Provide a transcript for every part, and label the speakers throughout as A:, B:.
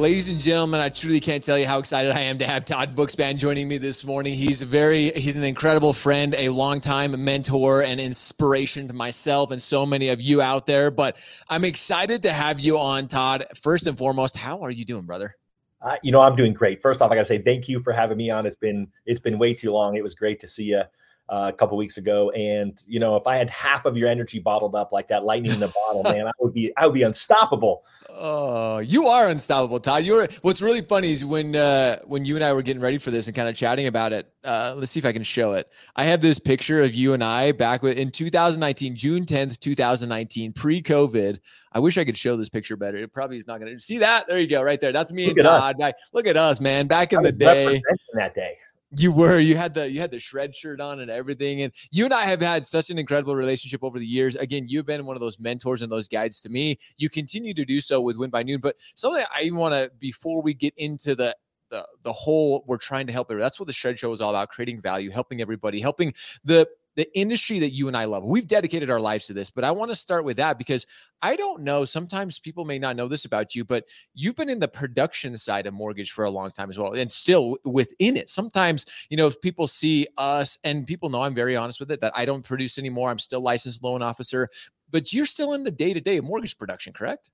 A: Ladies and gentlemen, I truly can't tell you how excited I am to have Todd Bookspan joining me this morning. He's very he's an incredible friend, a longtime mentor and inspiration to myself and so many of you out there. But I'm excited to have you on, Todd. First and foremost, how are you doing, brother?
B: Uh, you know, I'm doing great. First off, I got to say thank you for having me on. It's been it's been way too long. It was great to see you uh, a couple weeks ago, and you know, if I had half of your energy bottled up like that, lightning in the bottle, man, I would be I would be unstoppable.
A: Oh, you are unstoppable, Todd. You're what's really funny is when uh, when you and I were getting ready for this and kind of chatting about it. Uh, let's see if I can show it. I have this picture of you and I back in 2019, June 10th, 2019, pre-COVID. I wish I could show this picture better. It probably is not going to see that. There you go, right there. That's me look and Todd. Back, look at us, man. Back in the day.
B: That day.
A: You were. You had the you had the shred shirt on and everything. And you and I have had such an incredible relationship over the years. Again, you've been one of those mentors and those guides to me. You continue to do so with Win by Noon. But something I want to before we get into the the the whole we're trying to help everybody. That's what the Shred Show is all about: creating value, helping everybody, helping the the industry that you and I love. We've dedicated our lives to this, but I want to start with that because I don't know. Sometimes people may not know this about you, but you've been in the production side of mortgage for a long time as well, and still within it. Sometimes, you know, if people see us and people know I'm very honest with it that I don't produce anymore. I'm still licensed loan officer, but you're still in the day to day mortgage production, correct?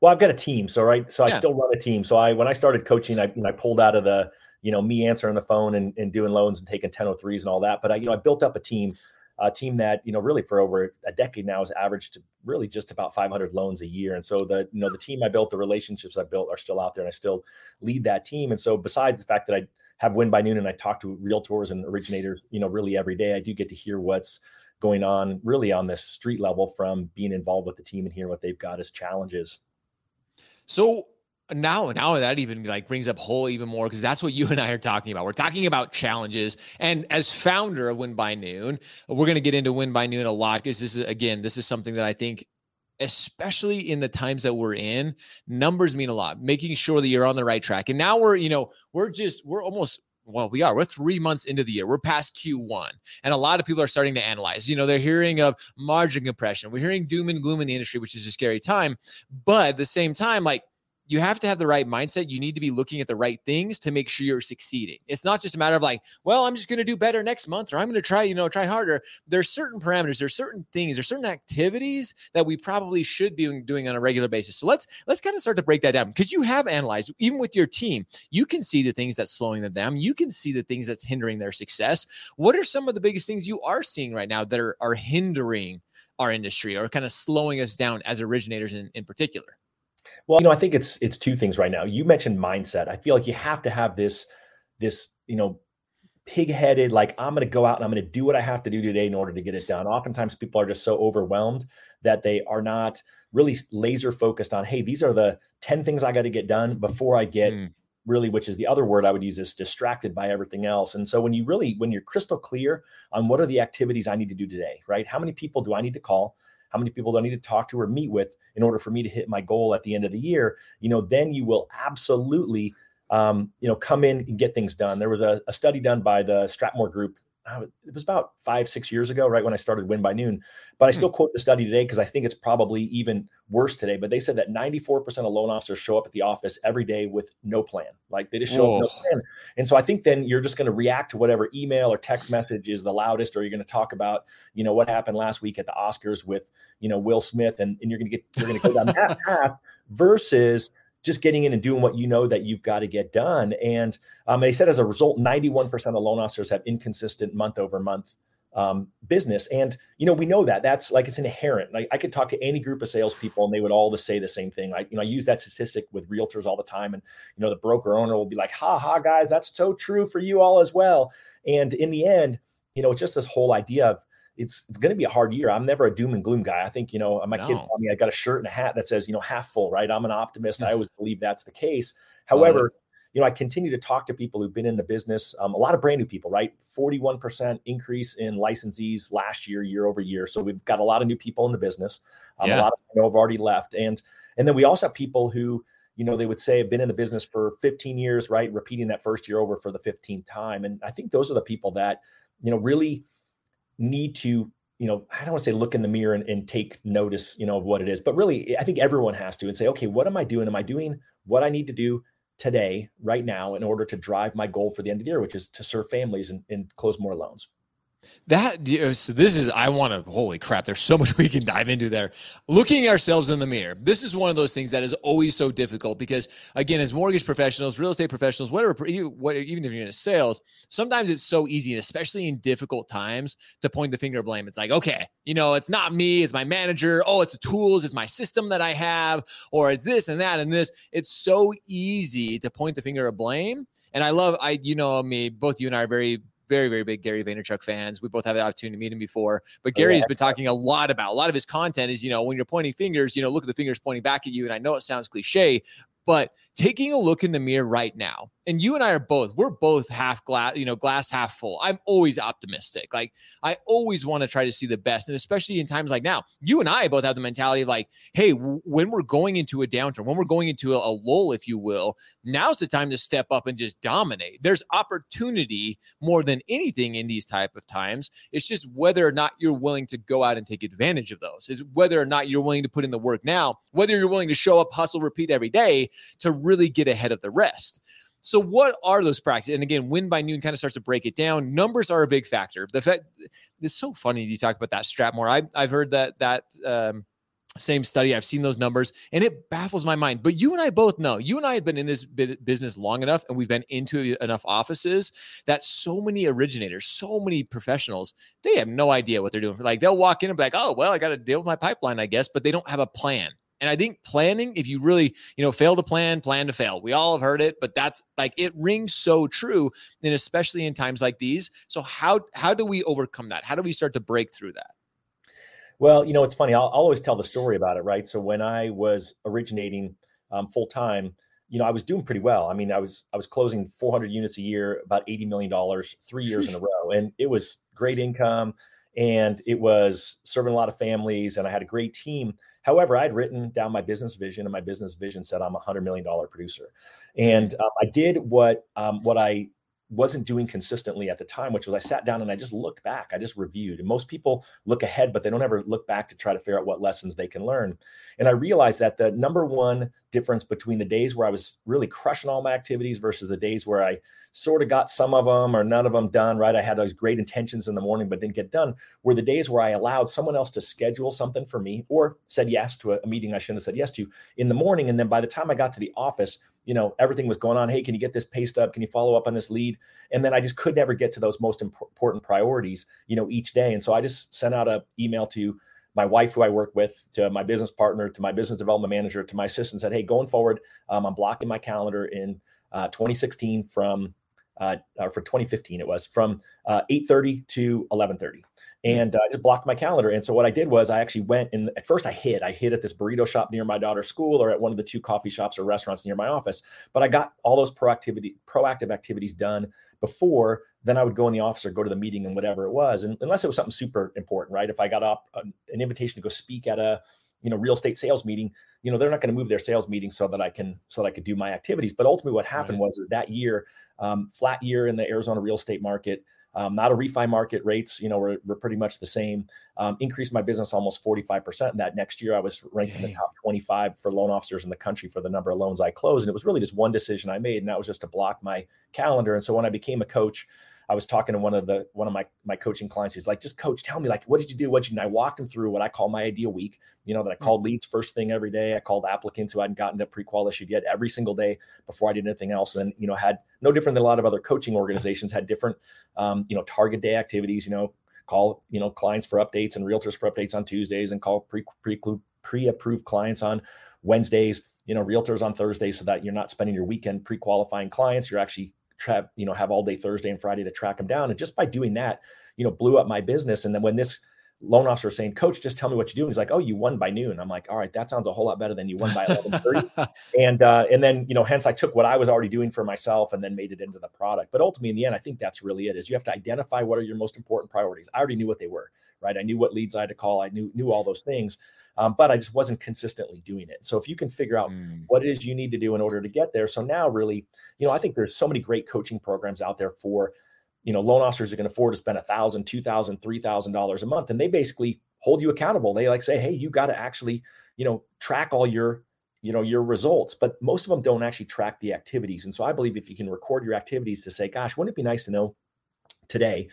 B: Well, I've got a team, so right, so I still run a team. So I when I started coaching, I you know, I pulled out of the you know me answering the phone and, and doing loans and taking 1003s and all that. But i you know i built up a team a team that you know really for over a decade now has averaged really just about 500 loans a year. And so the you know the team i built the relationships i built are still out there and i still lead that team. And so besides the fact that i have win by noon and i talk to realtors and originators you know really every day i do get to hear what's going on really on this street level from being involved with the team and hear what they've got as challenges.
A: So now now that even like brings up whole even more because that's what you and I are talking about. We're talking about challenges. And as founder of Win by Noon, we're going to get into Win by Noon a lot because this is again, this is something that I think especially in the times that we're in, numbers mean a lot. Making sure that you're on the right track. And now we're, you know, we're just we're almost well, we are. We're three months into the year. We're past Q1. And a lot of people are starting to analyze. You know, they're hearing of margin compression. We're hearing doom and gloom in the industry, which is a scary time. But at the same time, like you have to have the right mindset. You need to be looking at the right things to make sure you're succeeding. It's not just a matter of like, well, I'm just going to do better next month or I'm going to try, you know, try harder. There's certain parameters, there's certain things, there's certain activities that we probably should be doing on a regular basis. So let's let's kind of start to break that down because you have analyzed even with your team, you can see the things that's slowing them down. You can see the things that's hindering their success. What are some of the biggest things you are seeing right now that are are hindering our industry or kind of slowing us down as originators in, in particular?
B: Well, you know, I think it's it's two things right now. You mentioned mindset. I feel like you have to have this this, you know, pig-headed like I'm going to go out and I'm going to do what I have to do today in order to get it done. Oftentimes people are just so overwhelmed that they are not really laser focused on, hey, these are the 10 things I got to get done before I get mm. really which is the other word I would use is distracted by everything else. And so when you really when you're crystal clear on what are the activities I need to do today, right? How many people do I need to call? How many people do I need to talk to or meet with in order for me to hit my goal at the end of the year, you know, then you will absolutely, um, you know, come in and get things done. There was a, a study done by the Stratmor Group it was about five, six years ago, right when I started Win by Noon. But I hmm. still quote the study today because I think it's probably even worse today. But they said that 94% of loan officers show up at the office every day with no plan. Like they just show oh. up no plan. And so I think then you're just going to react to whatever email or text message is the loudest, or you're going to talk about, you know, what happened last week at the Oscars with, you know, Will Smith, and, and you're going to get you're going to go down that path versus just getting in and doing what you know that you've got to get done. And um, they said as a result, 91% of loan officers have inconsistent month over month um, business. And, you know, we know that that's like, it's inherent. Like I could talk to any group of salespeople and they would all say the same thing. Like, you know, I use that statistic with realtors all the time. And, you know, the broker owner will be like, ha ha, guys, that's so true for you all as well. And in the end, you know, it's just this whole idea of, it's it's going to be a hard year. I'm never a doom and gloom guy. I think you know my no. kids tell me I got a shirt and a hat that says you know half full, right? I'm an optimist. I always believe that's the case. However, you know I continue to talk to people who've been in the business. Um, a lot of brand new people, right? 41 percent increase in licensees last year, year over year. So we've got a lot of new people in the business. Um, yeah. A lot of them have already left, and and then we also have people who you know, they would say have been in the business for 15 years, right? Repeating that first year over for the 15th time. And I think those are the people that, you know, really need to, you know, I don't want to say look in the mirror and, and take notice, you know, of what it is, but really, I think everyone has to and say, okay, what am I doing? Am I doing what I need to do today, right now, in order to drive my goal for the end of the year, which is to serve families and, and close more loans?
A: That so this is I want to holy crap. There's so much we can dive into there. Looking ourselves in the mirror. This is one of those things that is always so difficult because again, as mortgage professionals, real estate professionals, whatever, what even if you're in sales, sometimes it's so easy, and especially in difficult times, to point the finger of blame. It's like, okay, you know, it's not me, it's my manager. Oh, it's the tools, it's my system that I have, or it's this and that and this. It's so easy to point the finger of blame. And I love, I, you know, me, both you and I are very very, very big Gary Vaynerchuk fans. We both have the opportunity to meet him before. But oh, Gary's yeah. been talking a lot about a lot of his content is, you know, when you're pointing fingers, you know, look at the fingers pointing back at you. And I know it sounds cliche, but taking a look in the mirror right now, and you and I are both, we're both half glass, you know, glass half full. I'm always optimistic. Like I always want to try to see the best. And especially in times like now, you and I both have the mentality of like, hey, w- when we're going into a downturn, when we're going into a, a lull, if you will, now's the time to step up and just dominate. There's opportunity more than anything in these type of times. It's just whether or not you're willing to go out and take advantage of those, is whether or not you're willing to put in the work now, whether you're willing to show up, hustle, repeat every day to really get ahead of the rest. So, what are those practices? And again, win by noon kind of starts to break it down. Numbers are a big factor. The fact it's so funny you talk about that Stratmor. I, I've heard that that um, same study. I've seen those numbers, and it baffles my mind. But you and I both know. You and I have been in this business long enough, and we've been into enough offices that so many originators, so many professionals, they have no idea what they're doing. Like they'll walk in and be like, "Oh, well, I got to deal with my pipeline, I guess," but they don't have a plan. And I think planning, if you really, you know, fail to plan, plan to fail. We all have heard it, but that's like it rings so true. And especially in times like these. So how how do we overcome that? How do we start to break through that?
B: Well, you know, it's funny. I'll, I'll always tell the story about it, right? So when I was originating um, full time, you know, I was doing pretty well. I mean, I was I was closing 400 units a year, about 80 million dollars, three years in a row, and it was great income, and it was serving a lot of families, and I had a great team. However, I'd written down my business vision, and my business vision said I'm a hundred million dollar producer, and um, I did what um, what I wasn't doing consistently at the time, which was I sat down and I just looked back. I just reviewed. And most people look ahead, but they don't ever look back to try to figure out what lessons they can learn. And I realized that the number one difference between the days where I was really crushing all my activities versus the days where I sort of got some of them or none of them done, right? I had those great intentions in the morning, but didn't get done, were the days where I allowed someone else to schedule something for me or said yes to a, meeting I shouldn't have said yes to in the morning. And then by the time I got to the office, you know, everything was going on. Hey, can you get this paste up? Can you follow up on this lead? And then I just could never get to those most important priorities, you know, each day. And so I just sent out an email to my wife, who I work with, to my business partner, to my business development manager, to my assistant, said, "Hey, going forward, um, I'm blocking my calendar in uh, 2016 from uh, for 2015 it was from uh, 8:30 to 11:30, hmm. And uh, I just blocked my calendar. And so what I did was I actually went and at first I hid. I hid at this burrito shop near my daughter's school or at one of the two coffee shops or restaurants near my office. But I got all those proactivity proactive activities done before. Then I would go in the office or go to the meeting and whatever it was, and unless it was something super important, right? If I got up uh, an invitation to go speak at a you know real estate sales meeting you know they're not going to move their sales meeting so that i can so that i could do my activities but ultimately what happened right. was is that year um, flat year in the arizona real estate market um, not a refi market rates you know were, were pretty much the same. Um, increased my business almost 45% and that next year. I was ranked Dang. in the top 25 for loan officers in the country for the number of loans i closed and it was really just one decision i made and that was just to block my calendar. And so when i became a coach I was talking to one of the one of my my coaching clients. He's like, just coach, tell me like, what did you do? What did you? And I walked him through what I call my ideal week. You know that I called mm-hmm. leads first thing every day. I called applicants who hadn't gotten to pre-qual issued yet every single day before I did anything else. And you know had no different than a lot of other coaching organizations had different um, you know target day activities. You know call you know clients for updates and realtors for updates on Tuesdays and call pre pre pre-approved clients on Wednesdays you know realtors on Thursdays so that you're not spending your weekend pre-qualifying clients you're actually tra- you know have all day Thursday and Friday to track them down. And just by doing that, you know, blew up my business. And then when this loan officer saying, Coach, just tell me what you do. And he's like, Oh, you won by noon. I'm like, All right, that sounds a whole lot better than you won by 11:30. and uh, and then you know, hence I took what I was already doing for myself and then made it into the product. But ultimately, in the end, I think that's really it. Is you have to identify what are your most important priorities. I already knew what they were, right? I knew what leads I had to call. I knew knew all those things. Um, but I just wasn't consistently doing it. So if you can figure out mm. what it is you need to do in order to get there, so now really, you know, I think there's so many great coaching programs out there for you know, loan officers are going to afford to spend a thousand, two thousand, three thousand dollars a month, and they basically hold you accountable. They like say, hey, you got to actually, you know, track all your, you know, your results. But most of them don't actually track the activities. And so I believe if you can record your activities to say, gosh, wouldn't it be nice to know today,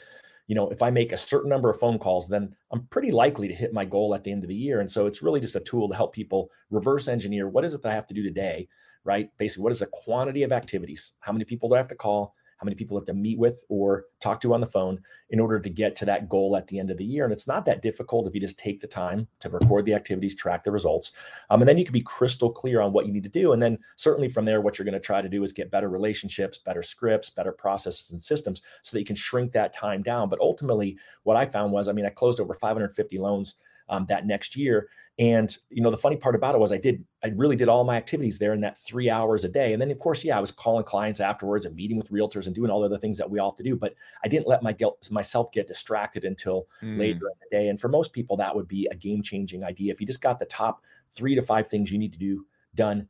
B: you know, if I make a certain number of phone calls, then I'm pretty likely to hit my goal at the end of the year. And so it's really just a tool to help people reverse engineer what is it that I have to do today, right? Basically, what is the quantity of activities? How many people do I have to call? How many people have to meet with or talk to on the phone in order to get to that goal at the end of the year. And it's not that difficult if you just take the time to record the activities, track the results. Um, and then you can be crystal clear on what you need to do. And then certainly from there, what you're going to try to do is get better relationships, better scripts, better processes and systems so that you can shrink that time down. But ultimately, what I found was, I mean, I closed over 550 loans um, that next year. And you know, the funny part about it was I did, I really did all my activities there in that three hours a day. And then of course, yeah, I was calling clients afterwards and meeting with realtors and doing all the other things that we all have to do. But I didn't let my guilt myself get distracted until mm. later in the day. And for most people, that would be a game changing idea. If you just got the top three to five things you need to do done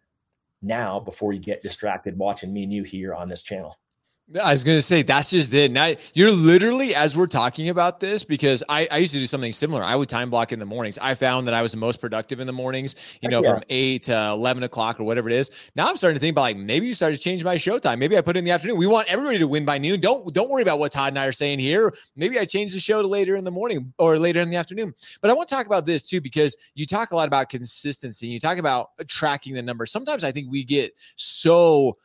B: now before you get distracted watching me and you here on this channel.
A: I was going to say that's just it. Now you're literally as we're talking about this because I, I used to do something similar. I would time block in the mornings. I found that I was the most productive in the mornings. You know, yeah. from eight to eleven o'clock or whatever it is. Now I'm starting to think about like maybe you started to change my show time. Maybe I put it in the afternoon. We want everybody to win by noon. Don't don't worry about what Todd and I are saying here. Maybe I change the show to later in the morning or later in the afternoon. But I want to talk about this too because you talk a lot about consistency. You talk about tracking the numbers. Sometimes I think we get so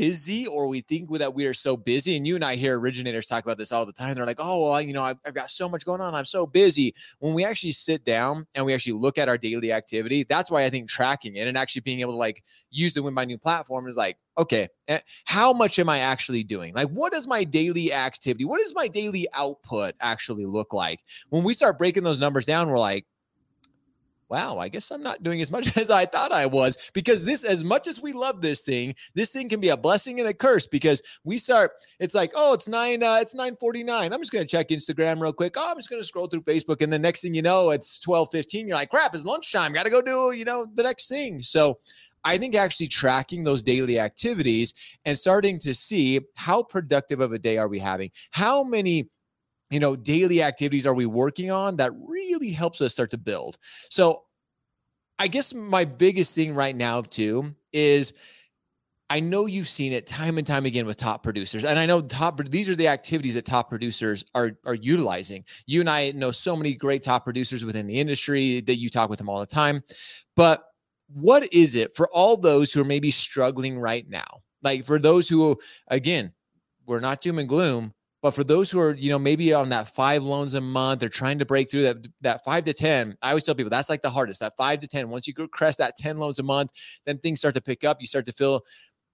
A: busy or we think that we are so busy. And you and I hear originators talk about this all the time. They're like, oh, well, you know, I've, I've, got so much going on. I'm so busy. When we actually sit down and we actually look at our daily activity, that's why I think tracking it and actually being able to like use the Win by Noon platform is like, okay, eh, how much am I actually doing? Like, what does my daily activity, what does my daily output actually look like? When we start breaking those numbers down, we're like, wow, I guess I'm not doing as much as I thought I was because this, as much as we love this thing, this thing can be a blessing and a curse because we start, it's like, oh, it's nine, uh, it's 949. I'm just going to check Instagram real quick. Oh, I'm just going to scroll through Facebook. And the next thing you know, it's 1215. You're like, crap, it's lunchtime. Got to go do, you know, the next thing. So I think actually tracking those daily activities and starting to see how productive of a day are we having? How many you know, daily activities are we working on that really helps us start to build? So, I guess my biggest thing right now, too, is I know you've seen it time and time again with top producers, and I know top these are the activities that top producers are are utilizing. You and I know so many great top producers within the industry that you talk with them all the time. But what is it for all those who are maybe struggling right now? Like for those who, again, we're not doom and gloom, but for those who are, you know, maybe on that five loans a month, they're trying to break through that that five to ten. I always tell people that's like the hardest. That five to ten. Once you crest that ten loans a month, then things start to pick up. You start to feel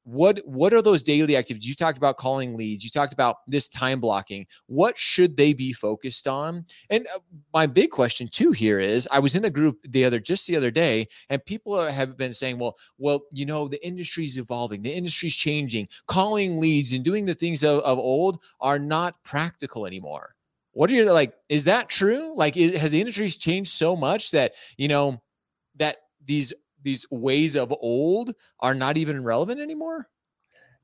A: what what are those daily activities? You talked about calling leads. You talked about this time blocking. What should they be focused on? And uh, my big question too here is i was in a group the other just the other day and people have been saying well well you know the industry's evolving. The industry's changing. Calling leads and doing the things of, of old are not practical anymore. What are you like is that true? Like is, has the industry changed so much that you know that these these ways of old are not even relevant anymore?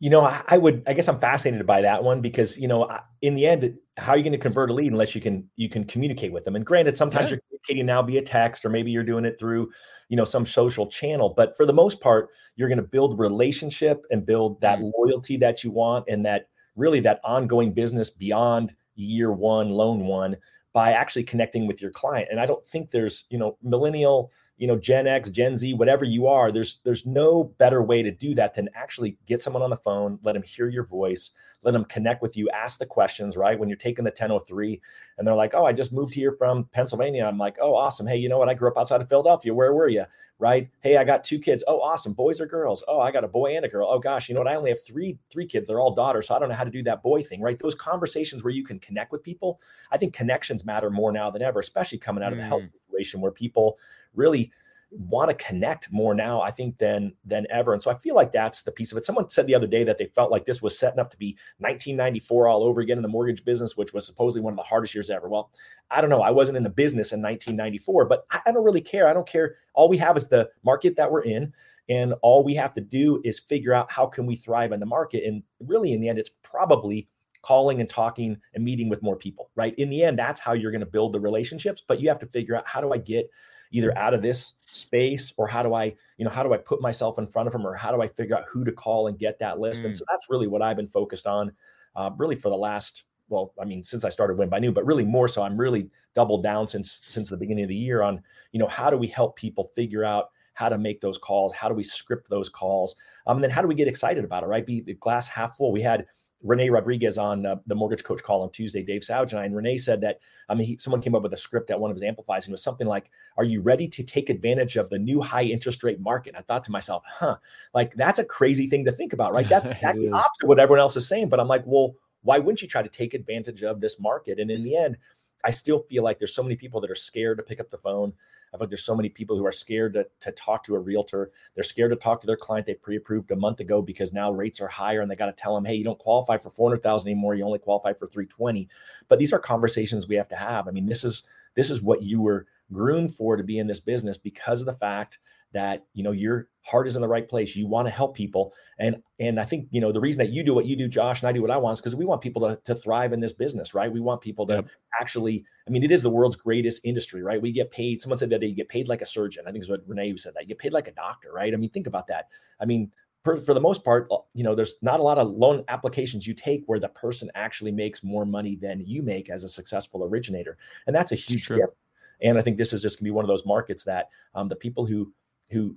B: You know, I, I would. I guess I'm fascinated by that one because you know, in the end, how are you going to convert a lead unless you can you can communicate with them? And granted, sometimes yeah. you're communicating now via text, or maybe you're doing it through you know some social channel. But for the most part, you're going to build relationship and build that mm. loyalty that you want, and that really that ongoing business beyond year one, loan one, by actually connecting with your client. And I don't think there's you know millennial you know gen x gen z whatever you are there's there's no better way to do that than actually get someone on the phone let them hear your voice let them connect with you ask the questions right? When you're taking the 1003 and they're like oh i just moved here from pennsylvania. I'm like oh awesome. Hey you know what? I grew up outside of philadelphia. Where were you right? Hey i got two kids. Oh awesome. Boys or girls? Oh i got a boy and a girl. Oh gosh you know what? I only have three three kids. They're all daughters so i don't know how to do that boy thing. Right? Those conversations where you can connect with people i think connections matter more now than ever especially coming out of the health mm. Situation where people really want to connect more now, I think, than than ever. And so I feel like that's the piece of it. Someone said the other day that they felt like this was setting up to be 1994 all over again in the mortgage business, which was supposedly one of the hardest years ever. Well, I don't know. I wasn't in the business in 1994, but I don't really care. I don't care. All we have is the market that we're in. And all we have to do is figure out how can we thrive in the market. And really, in the end, it's probably calling and talking and meeting with more people, right? In the end, that's how you're going to build the relationships. But you have to figure out how do I get either out of this space or how do I, you know, how do I put myself in front of them or how do I figure out who to call and get that list? Mm. And so that's really what I've been focused on, uh, really for the last, well, I mean, since I started Win by Noon, but really more so, I'm really doubled down since since the beginning of the year on, you know, how do we help people figure out how to make those calls, how do we script those calls, um, and then how do we get excited about it, right? Be the glass half full. We had Rene Rodriguez on uh, the mortgage coach call on Tuesday, Dave Savage and I. And Rene said that, I mean, he, someone came up with a script at one of his amplifies and it was something like, Are you ready to take advantage of the new high interest rate market? I thought to myself, huh, like that's a crazy thing to think about, right? That's exactly opposite what everyone else is saying. But I'm like, well, why wouldn't you try to take advantage of this market? And in the end, I still feel like there's so many people that are scared to pick up the phone. I feel like there's so many people who are scared to, to talk to a realtor. They're scared to talk to their client they pre-approved a month ago because now rates are higher and they got to tell them, hey, you don't qualify for 400,000 anymore. You only qualify for 320. But these are conversations we have to have. I mean, this is this is what you were groomed for to be in this business because of the fact that you know your heart is in the right place. You want to help people. And and i think you know the reason that you do what you do josh and i do what i want is because we want people to, to thrive in this business right? We want people to yep. actually i mean it is the world's greatest industry right? We get paid someone said that you get paid like a surgeon. I think is what rene said that you get paid like a doctor right? I mean think about that. I mean for, for the most part uh, you know there's not a lot of loan applications you take where the person actually makes more money than you make as a successful originator. And that's a huge gift. And I think this is just going to be one of those markets that um, the people who who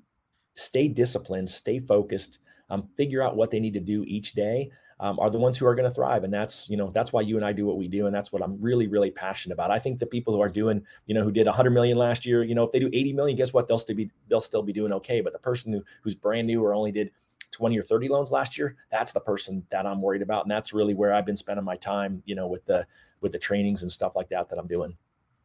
B: stay disciplined, stay focused, um, figure out what they need to do each day um, are the ones who are going to thrive. And that's, you know, that's why you and I do what we do. And that's what I'm really, really passionate about. I think the people who are doing, you know, who did 100 million last year, you know, if they do 80 million, guess what? They'll still be, they'll still be doing okay. But the person who, who's brand new or only did 20 or 30 loans last year, that's the person that I'm worried about. And that's really where I've been spending my time, you know, with the, with the trainings and stuff like that that I'm doing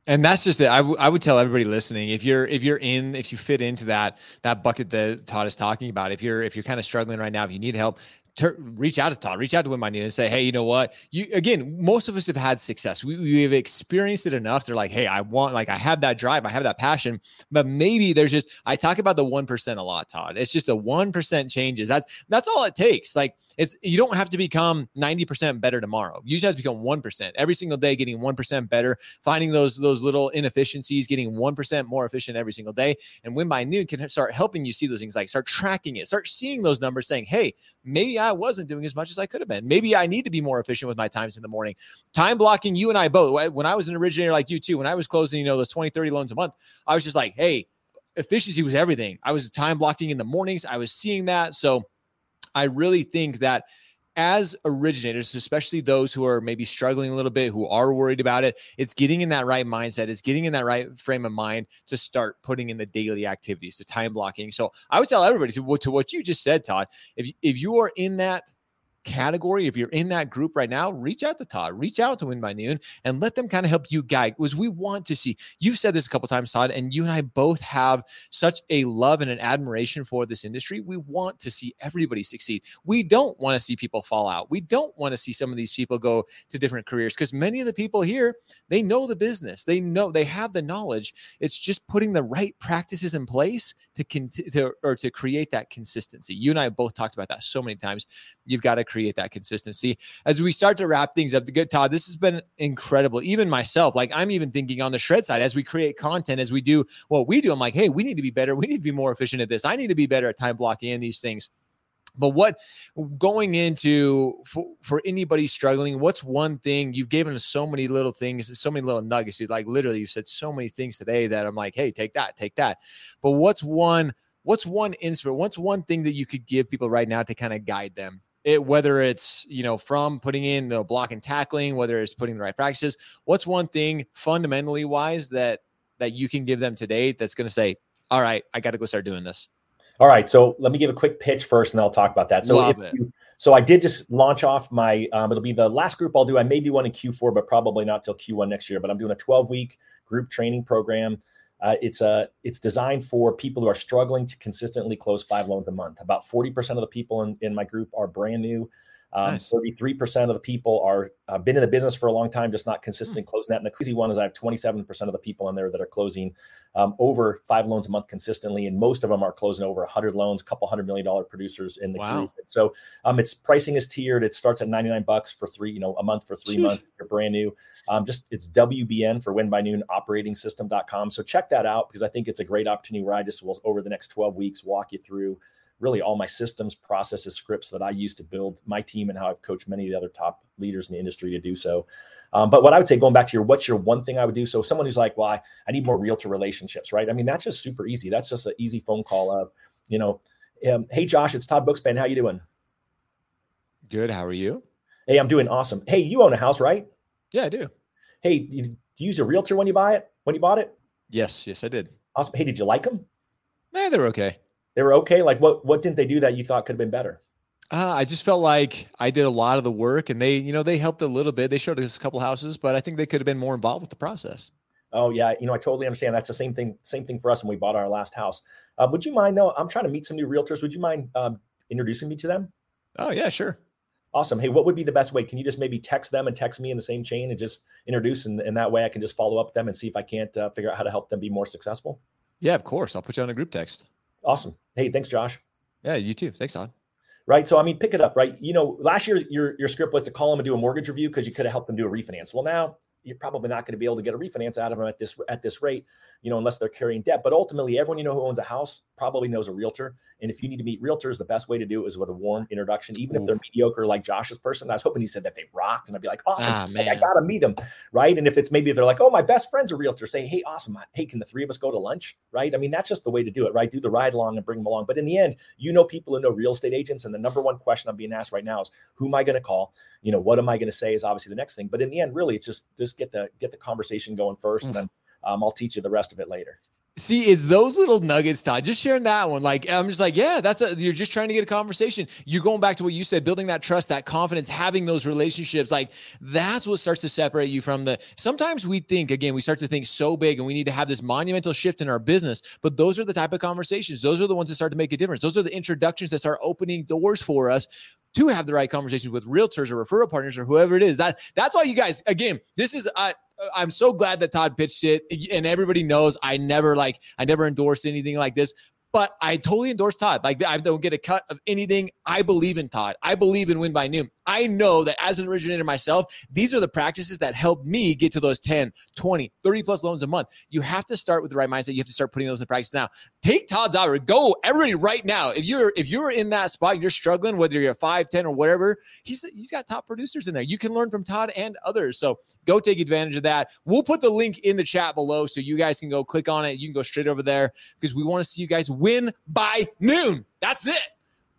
A: and that's just it. I, w- I would tell everybody listening if you're if you're in if you fit into that that bucket that Todd is talking about if you're if you're kind of struggling right now if you need help ter- reach out to Todd, reach out to Win by Noon and say, hey, you know what? You again, most of us have had success. We, we've experienced it enough. They're like, hey, I want, like, I have that drive, I have that passion, but maybe there's just. I talk about the one percent a lot, Todd. It's just a one percent changes. That's that's all it takes. Like, it's you don't have to become ninety percent better tomorrow. You just have to become one percent every single day, getting one percent better, finding those those little inefficiencies, getting one percent more efficient every single day. And Win by Noon can start helping you see those things, like start tracking it, start seeing those numbers, saying, hey, maybe I wasn't doing as much as I could have been. Maybe I need to be more efficient with my times in the morning. Time blocking, you and I both. When I was an originator like you too, when I was closing, you know, those 20, 30 loans a month, I was just like, hey, efficiency was everything. I was time blocking in the mornings. I was seeing that. So I really think that as originators, especially those who are maybe struggling a little bit, who are worried about it, it's getting in that right mindset, it's getting in that right frame of mind to start putting in the daily activities, to time blocking. So I would tell everybody to, to what you just said, Todd. If if you are in that category, if you're in that group right now, reach out to Todd, reach out to Win by Noon, and let them kind of help you guide. Was we want to see you've said this a couple times, Todd, and you and I both have such a love and an admiration for this industry. We want to see everybody succeed. We don't want to see people fall out. We don't want to see some of these people go to different careers because many of the people here they know the business, they know they have the knowledge. It's just putting the right practices in place to continue or to create that consistency. You and I both talked about that so many times. You've got to create that consistency. As we start to wrap things up, the good Todd, this has been incredible. Even myself, like I'm even thinking on the shred side as we create content, as we do what we do, I'm like, hey, we need to be better. We need to be more efficient at this. I need to be better at time blocking and these things. But what going into for, for anybody struggling, what's one thing you've given us so many little things, so many little nuggets. You like literally, you said so many things today that I'm like, hey, take that, take that. But what's one, what's one inspiration? What's one thing that you could give people right now to kind of guide them? It, whether it's you know from putting in the block and tackling, whether it's putting the right practices. What's one thing fundamentally wise that that you can give them today that's going to say, all right, I got to go start doing this.
B: All right, so let me give a quick pitch first, and then I'll talk about that. So, you, so I did just launch off my. Um, it'll be the last group I'll do. I may do one in Q4, but probably not till Q1 next year. But I'm doing a 12 week group training program. Uh, it's a it's designed for people who are struggling to consistently close five loans a month. About 40% of the people in, in my group are brand new. Um, nice. 33% of the people are uh, been in the business for a long time, just not hmm. consistently closing that. And the crazy one is I have 27% of the people in there that are closing um, over five loans a month consistently, and most of them are closing over 100 loans, a couple hundred million dollar producers in the wow. group. And so um, its pricing is tiered. It starts at 99 bucks for three, you know, a month for three Jeez. months. You're brand new. Um, just it's WBN for Win by Noon Operating System.com. So check that out because I think it's a great opportunity where I just will over the next 12 weeks walk you through really all my systems, processes, scripts that I use to build my team and how I've coached many of the other top leaders in the industry to do so. Um, but what I would say, going back to your, what's your one thing I would do? So someone who's like, well, I, I need more realtor relationships, right? I mean, that's just super easy. That's just an easy phone call of, you know, um, hey Josh, it's Todd Bookspan. How you doing?
A: Good. How are you?
B: Hey, I'm doing awesome. Hey, you own a house, right?
A: Yeah, I do.
B: Hey, do you use a realtor when you buy it? When you bought it?
A: Yes, yes, I did.
B: Awesome. Hey, did you like them?
A: Yeah, they're okay
B: they were okay. Like what what didn't they do that you thought could have been better?
A: Uh, I just felt like I did a lot of the work, and they, you know, they helped a little bit. They showed us a couple houses, but I think they could have been more involved with the process.
B: Oh yeah, you know, I totally understand. That's the same thing. Same thing for us when we bought our last house. Uh, would you mind though? I'm trying to meet some new realtors. Would you mind um, introducing me to them?
A: Oh yeah, sure.
B: Awesome. Hey, what would be the best way? Can you just maybe text them and text me in the same chain and just introduce, and, and that way I can just follow up with them and see if I can't uh, figure out how to help them be more successful.
A: Yeah, of course. I'll put you on a group text.
B: Awesome. Hey, thanks, Josh.
A: Yeah, you too. Thanks, Todd.
B: Right. So I mean, pick it up, right? You know, last year your your script was to call them and do a mortgage review because you could have helped them do a refinance. Well, now you're probably not going to be able to get a refinance out of them at this at this rate, you know, unless they're carrying debt. But ultimately, everyone you know who owns a house probably knows a realtor. And if you need to meet realtors, the best way to do it is with a warm introduction, even Ooh. if they're mediocre like Josh's person. I was hoping he said that they rocked, and I'd be like, awesome, ah, like, I gotta meet them, right? And if it's maybe if they're like, oh, my best friend's a realtor, say, hey, awesome, hey, can the three of us go to lunch, right? I mean, that's just the way to do it, right? Do the ride along and bring them along. But in the end, you know people who know real estate agents, and the number one question I'm being asked right now is, who am I going to call? You know, what am I going to say is obviously the next thing. But in the end, really, it's just just get the get the conversation going first, and then um, I'll teach you the rest of it later.
A: See, it's those little nuggets, Todd. Just sharing that one. Like, I'm just like, yeah, that's a, you're just trying to get a conversation. You're going back to what you said, building that trust, that confidence, having those relationships. Like, that's what starts to separate you from the. Sometimes we think, again, we start to think so big and we need to have this monumental shift in our business. But those are the type of conversations. Those are the ones that start to make a difference. Those are the introductions that start opening doors for us to have the right conversations with realtors or referral partners or whoever it is. That that's why you guys again, this is I I'm so glad that Todd pitched it, and everybody knows I never like I never endorsed anything like this. But I totally endorse Todd. Like I don't get a cut of anything. I believe in Todd. I believe in Win by Noon. I know that as an originator myself, these are the practices that help me get to those 10, 20, 30 plus loans a month. You have to start with the right mindset. You have to start putting those in practice now. Take Todd's offer. Go everybody right now. If you're if you're in that spot, you're struggling, whether you're 5, 10, or whatever, he's he's got top producers in there. You can learn from Todd and others. So go take advantage of that. We'll put the link in the chat below so you guys can go click on it. You can go straight over there because we want to see you guys win by noon. That's it.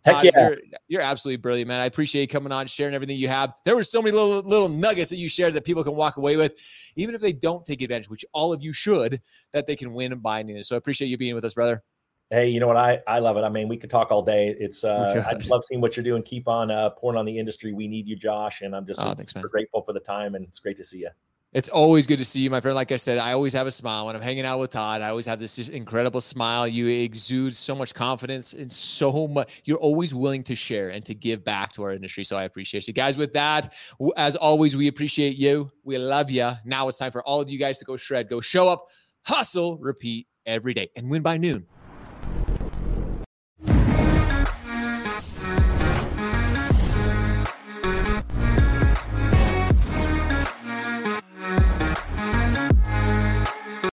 B: Heck yeah.
A: You're, you're, absolutely brilliant, man. I appreciate you coming on, sharing everything you have. There were so many little little nuggets that you shared that people can walk away with, even if they don't take advantage, which all of you should, that they can win and buy news. So I appreciate you being with us, brother.
B: Hey, you know what? I, I love it. I mean, we could talk all day. It's uh, I just love seeing what you're doing. Keep on uh, pouring on the industry. We need you, Josh, and I'm just oh, thanks, super grateful for the time, and it's great to see you.
A: It's always good to see you, my friend. Like I said, I always have a smile when I'm hanging out with Todd. I always have this incredible smile. You exude so much confidence and so much. You're always willing to share and to give back to our industry. So I appreciate you guys. With that, as always, we appreciate you. We love you. Now it's time for all of you guys to go shred, go show up, hustle, repeat every day, and win by noon.